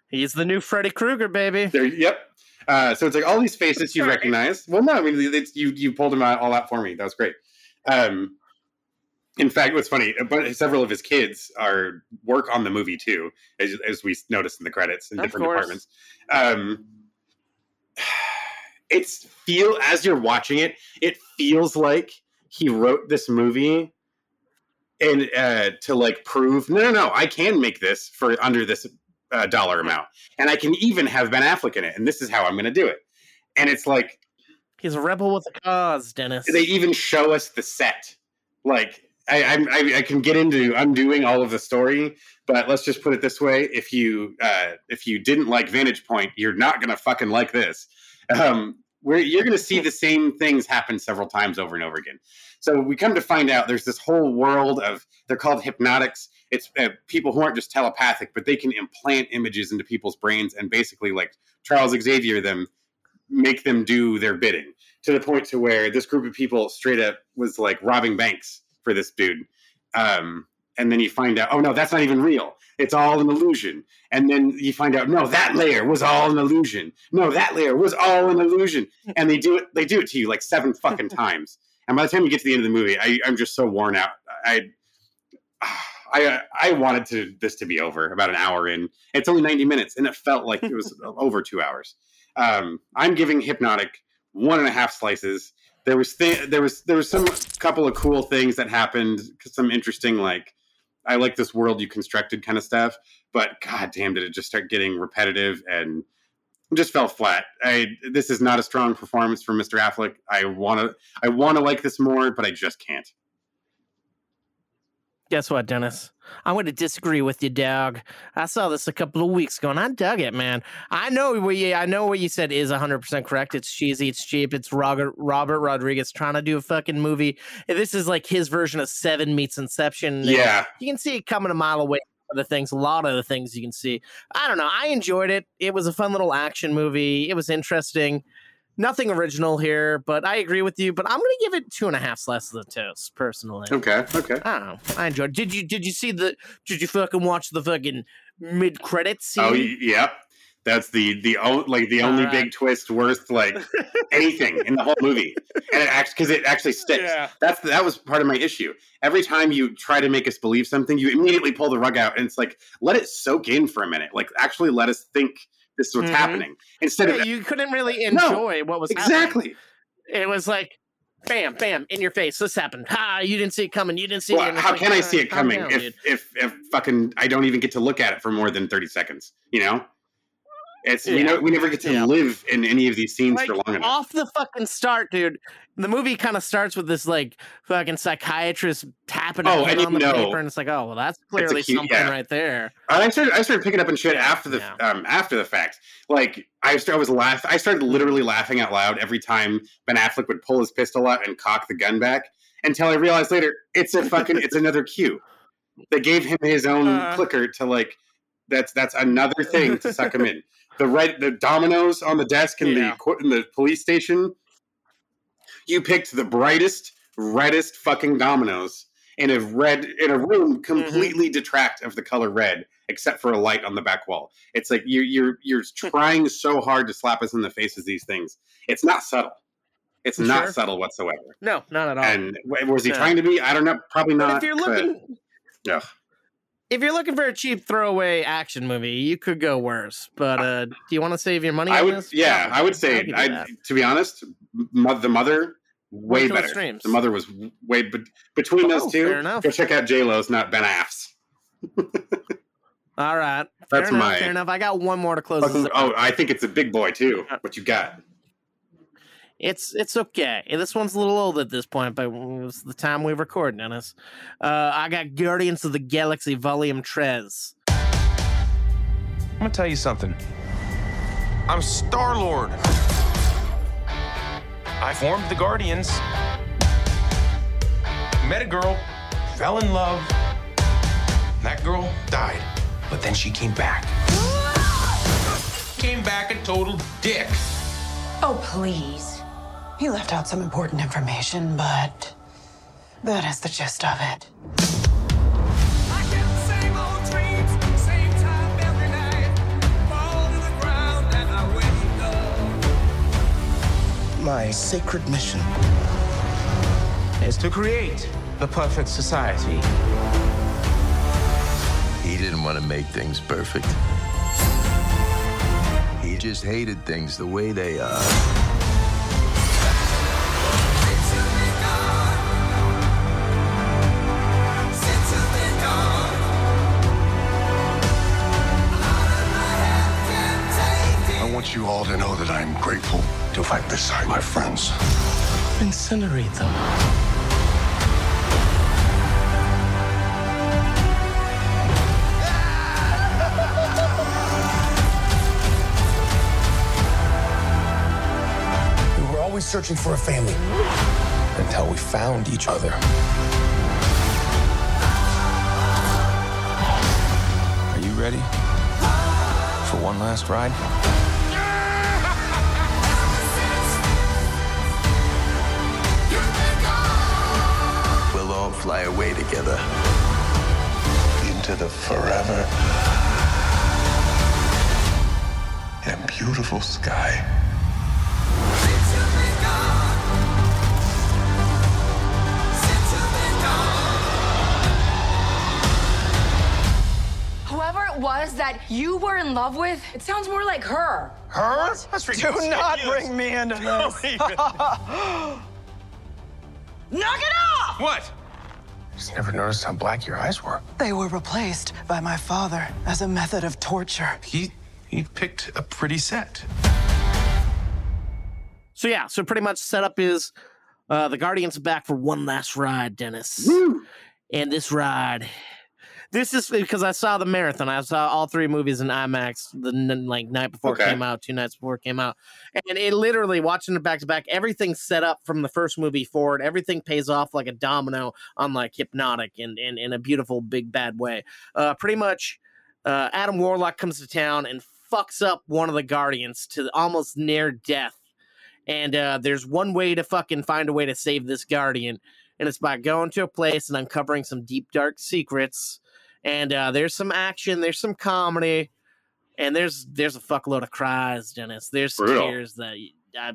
He's the new Freddy Krueger, baby. There, yep. Uh, so it's like all these faces you recognize. Well, no, I mean it's, you you pulled them out all out for me. That was great. Um, in fact, what's funny, but several of his kids are work on the movie too, as, as we noticed in the credits in Of different course. departments. Um, it's feel as you're watching it, it feels like he wrote this movie and uh, to like prove no, no, no, I can make this for under this uh, dollar amount, and I can even have Ben Affleck in it, and this is how I'm going to do it. And it's like He's a rebel with a cause, Dennis. they even show us the set. Like I, I, I can get into undoing all of the story, but let's just put it this way: if you uh, if you didn't like Vantage Point, you're not going to fucking like this. Um, you're going to see the same things happen several times over and over again. So we come to find out there's this whole world of they're called hypnotics, it's uh, people who aren't just telepathic, but they can implant images into people's brains and basically like Charles Xavier them, make them do their bidding to the point to where this group of people straight up was like robbing banks for this dude. Um, and then you find out, oh no, that's not even real. It's all an illusion. And then you find out, no, that layer was all an illusion. No, that layer was all an illusion. And they do it. They do it to you like seven fucking times. And by the time you get to the end of the movie, I, I'm just so worn out. I, I, I wanted to this to be over about an hour in. It's only 90 minutes, and it felt like it was over two hours. Um, I'm giving Hypnotic one and a half slices. There was th- there was there was some couple of cool things that happened, some interesting like I like this world you constructed kind of stuff. But god damn, did it just start getting repetitive and just fell flat. I this is not a strong performance from Mr. Affleck. I want to I want to like this more, but I just can't. Guess what, Dennis? I'm going to disagree with you, dog. I saw this a couple of weeks ago, and I dug it, man. I know what you, I know what you said is 100 percent correct. It's cheesy, it's cheap. It's Robert Robert Rodriguez trying to do a fucking movie. This is like his version of Seven meets Inception. Yeah, you can see it coming a mile away. The things, a lot of the things you can see. I don't know. I enjoyed it. It was a fun little action movie. It was interesting nothing original here, but I agree with you. But I'm gonna give it two and a half slices of toast personally. Okay, okay. I don't know. I enjoyed. Did you did you see the? Did you fucking watch the fucking mid credits scene? Oh, yep. That's the the like the only right. big twist worth like anything in the whole movie, and it actually because it actually sticks. Yeah. That's that was part of my issue. Every time you try to make us believe something, you immediately pull the rug out, and it's like let it soak in for a minute. Like actually let us think this is what's mm-hmm. happening. Instead yeah, of you couldn't really enjoy no, what was happening. exactly. Happening. It was like bam, bam, in your face. This happened. Ha! You didn't see it coming. You didn't see well, it. How like, can I see it coming down, if, if if fucking I don't even get to look at it for more than thirty seconds? You know. It's yeah. we know we never get to yeah. live in any of these scenes like, for long enough. Off the fucking start, dude. The movie kind of starts with this like fucking psychiatrist tapping oh, on the know. paper, and it's like, oh well, that's clearly cute, something yeah. right there. I started I started picking up and shit after the um, after the fact. Like I, started, I was laugh I started literally laughing out loud every time Ben Affleck would pull his pistol out and cock the gun back until I realized later it's a fucking it's another cue. They gave him his own uh, clicker to like that's that's another thing to suck him in the right the dominoes on the desk in yeah. the in the police station. You picked the brightest, reddest fucking dominoes in a red in a room mm-hmm. completely mm-hmm. detract of the color red, except for a light on the back wall. It's like you're you're you're trying so hard to slap us in the face with these things. It's not subtle. It's sure. not subtle whatsoever. No, not at all. And was he no. trying to be? I don't know. Probably not. But if you're looking, yeah if you're looking for a cheap throwaway action movie, you could go worse. But uh, do you want to save your money? I would, this? yeah, I would say. I, to be honest, the mother way better. Streams. The mother was way but between those oh, two. Go check out J Lo's, not Ben Affs. All right, that's fair my. Enough, fair enough. I got one more to close. Oh, I think it's a big boy too. What you got? It's it's okay. This one's a little old at this point, but it was the time we recorded, Dennis. Uh, I got Guardians of the Galaxy Volume Trez. I'm gonna tell you something. I'm Star Lord. I formed the Guardians. Met a girl, fell in love. That girl died, but then she came back. Came back a total dick. Oh, please. He left out some important information, but that is the gist of it. My sacred mission is to create the perfect society. He didn't want to make things perfect. He just hated things the way they are. To my friends. Incinerate them. We were always searching for a family until we found each other. Are you ready for one last ride? Together. Into the forever and beautiful sky. Whoever it was that you were in love with, it sounds more like her. Her? That's Do not bring me into this. Knock it off! what? Just never noticed how black your eyes were. They were replaced by my father as a method of torture. He he picked a pretty set. So yeah, so pretty much setup is uh, the Guardians back for one last ride, Dennis. And this ride, this is because I saw the marathon. I saw all three movies in IMAX the like night before Okay. it came out, two nights before it came out, and it literally watching it back to back. Everything's set up from the first movie forward. Everything pays off like a domino on like hypnotic and in, in a beautiful big bad way. Uh, pretty much, uh, Adam Warlock comes to town and fucks up one of the Guardians to almost near death and uh, there's one way to fucking find a way to save this guardian and it's by going to a place and uncovering some deep dark secrets and uh, there's some action there's some comedy and there's there's a fuckload of cries dennis there's Brutal. tears that I,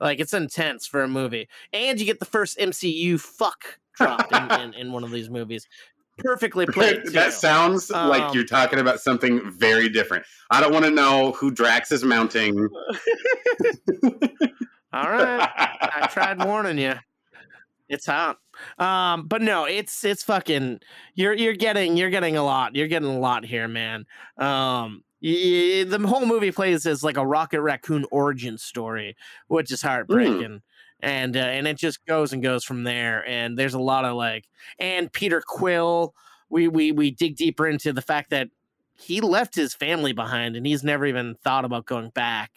like it's intense for a movie and you get the first mcu fuck drop in, in, in one of these movies perfectly played too. that sounds like Um, you're talking about something very different. I don't want to know who Drax is mounting. All right. I tried warning you. It's hot. Um, but no, it's it's fucking you're you're getting you're getting a lot. You're getting a lot here, man. Um the whole movie plays as like a Rocket Raccoon origin story, which is heartbreaking. And uh, and it just goes and goes from there. And there's a lot of like and Peter Quill. We we we dig deeper into the fact that he left his family behind and he's never even thought about going back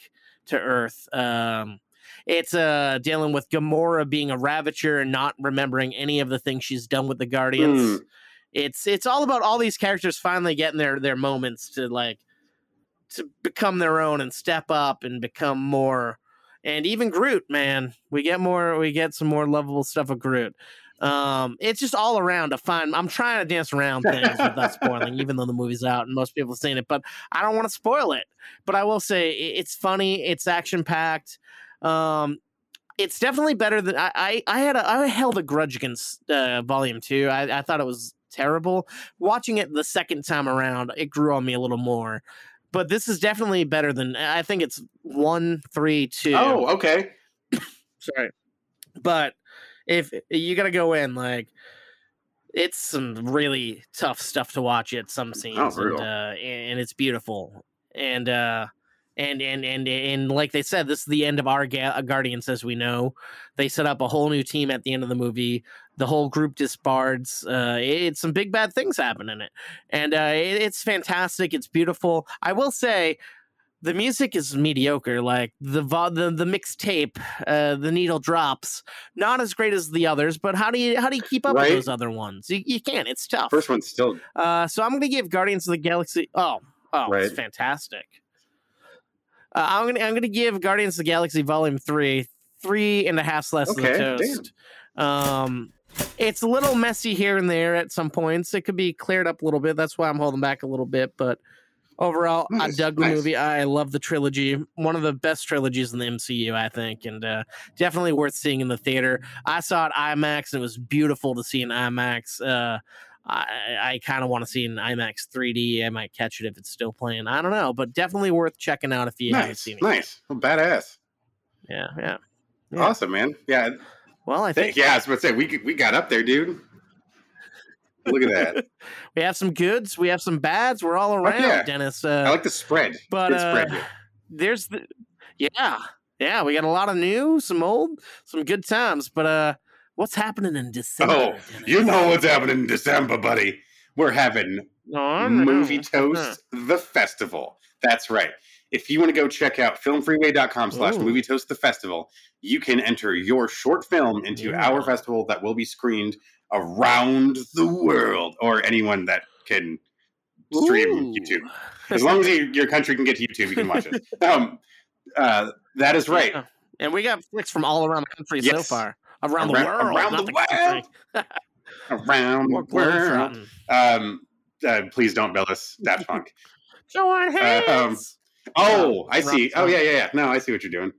to Earth. Um, it's uh, dealing with Gamora being a Ravager and not remembering any of the things she's done with the Guardians. Hmm. It's it's all about all these characters finally getting their their moments to like to become their own and step up and become more. And even Groot, man, we get more. We get some more lovable stuff of Groot. Um, it's just all around a fun. I'm trying to dance around things without spoiling, even though the movie's out and most people have seen it. But I don't want to spoil it. But I will say it's funny. It's action packed. Um, it's definitely better than I. I, I had a I held a grudge against uh, Volume Two. I, I thought it was terrible. Watching it the second time around, it grew on me a little more. But this is definitely better than I think it's one, three, two. Oh, okay. Sorry, but if you got to go in like it's some really tough stuff to watch at some scenes and, uh, and it's beautiful and uh and and and and like they said this is the end of our ga- guardians as we know they set up a whole new team at the end of the movie the whole group disbards uh it's some big bad things happen in it and uh it, it's fantastic it's beautiful i will say the music is mediocre. Like the vo- the the mixtape, uh, the needle drops. Not as great as the others, but how do you how do you keep up Right. with those other ones? You, you can't. It's tough. First one's still Uh, so I'm gonna give Guardians of the Galaxy. Oh, oh, it's fantastic. Uh, I'm gonna I'm gonna give Guardians of the Galaxy Volume Three three and a half less of Okay, the toast. Um, it's a little messy here and there at some points. It could be cleared up a little bit. That's why I'm holding back a little bit. But overall, Nice, I dug the nice. movie. I love the trilogy. One of the best trilogies in the MCU, I think, and uh, definitely worth seeing in the theater. I saw it IMAX, and it was beautiful to see in IMAX. Uh, I, I kind of want to see in IMAX 3D. I might catch it if it's still playing. I don't know, but definitely worth checking out if you haven't seen it. Nice. Well, badass. Yeah, yeah. Yeah. Awesome, man. Yeah. Well, I think Yeah, I was about to say we we got up there, dude. Look at that. we have some goods, we have some bads. We're all around, yeah. Dennis. Uh, I like the spread. but uh, spread there's the yeah, yeah. We got a lot of new, some old, some good times. But uh, what's happening in December? Oh, you know what's happening in December, buddy. We're having No, I know. Movie Toast the Festival. That's right. If you want to go check out filmfreeway.com slash movie toast the festival, you can enter your short film into Yeah. our festival that will be screened around the world, or anyone that can stream Ooh. YouTube. As long as you, your country can get to YouTube, you can watch it. Um, uh, that is right. And we got flicks from all around the country so far. Around, the world. around not the country. Around the world. Um, uh, please don't bill us Daft Punk. Join Uh, hands. um, oh, I see. Oh, yeah, yeah, yeah. No, I see what you're doing.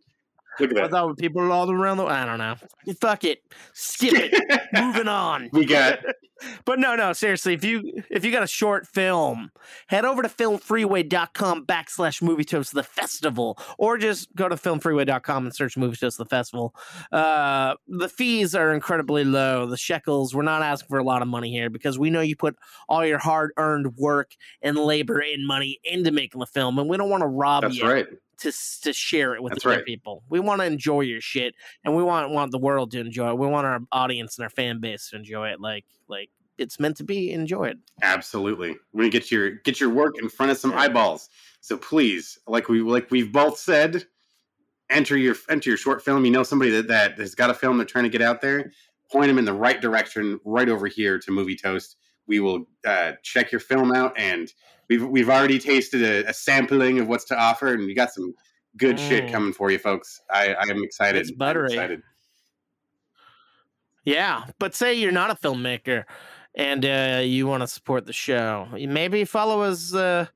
Look at I that. thought people all around the I don't know. Fuck it. Skip it. Moving on. We got But no, no, seriously, if you if you got a short film, head over to filmfreeway.com backslash movie toast the festival, or just go to filmfreeway.com and search movie toast the festival. Uh the fees are incredibly low. The shekels, we're not asking for a lot of money here because we know you put all your hard earned work and labor and money into making the film, and we don't want to rob That's you right. To to share it with That's the other right. people. We want to enjoy your shit, and we want want the world to enjoy it. We want our audience and our fan base to enjoy it, like like it's meant to be enjoyed. Absolutely. We're gonna get your get your work in front of some eyeballs. So please, like we like we've both said, enter your enter your short film. You know somebody that, that has got a film they're trying to get out there, point them in the right direction, right over here to Movie Toast. We will uh, check your film out, and we've we've already tasted a, a sampling of what's to offer, and we got some good shit Mm. coming for you, folks. I, I am excited. It's buttery. excited. Yeah, but say you're not a filmmaker and uh, you want to support the show, maybe follow us uh,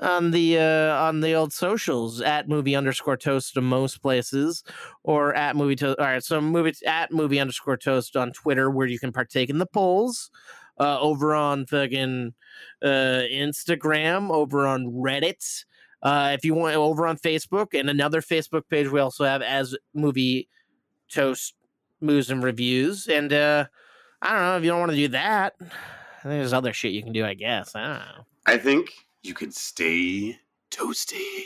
on the uh, on the old socials at movie underscore toast to most places, or at movie toast. All right, so movie at movie underscore toast on Twitter, where you can partake in the polls. Uh, over on fucking uh, Instagram, over on Reddit. Uh, if you want, over on Facebook and another Facebook page we also have as movie toast moves and reviews. And uh, I don't know if you don't want to do that. I think There's other shit you can do, I guess. I don't know. I think you could stay toasty.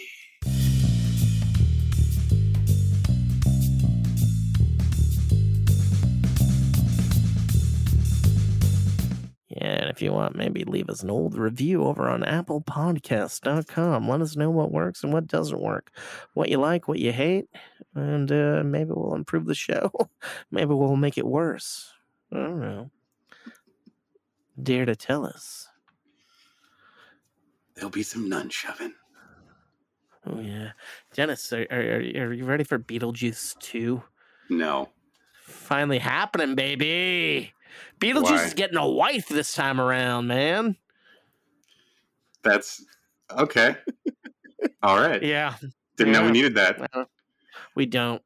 And if you want, maybe leave us an old review over on applepodcast.com. Let us know what works and what doesn't work, what you like, what you hate, and uh, maybe we'll improve the show. maybe we'll make it worse. I don't know. Dare to tell us. There'll be some nun shoving. Oh, yeah. Dennis, are, are, are are you ready for Beetlejuice 2? No. Finally happening, baby. Beetlejuice Why? is getting a wife this time around, man. That's okay. All right. Yeah. Didn't know we needed that. Uh, We don't.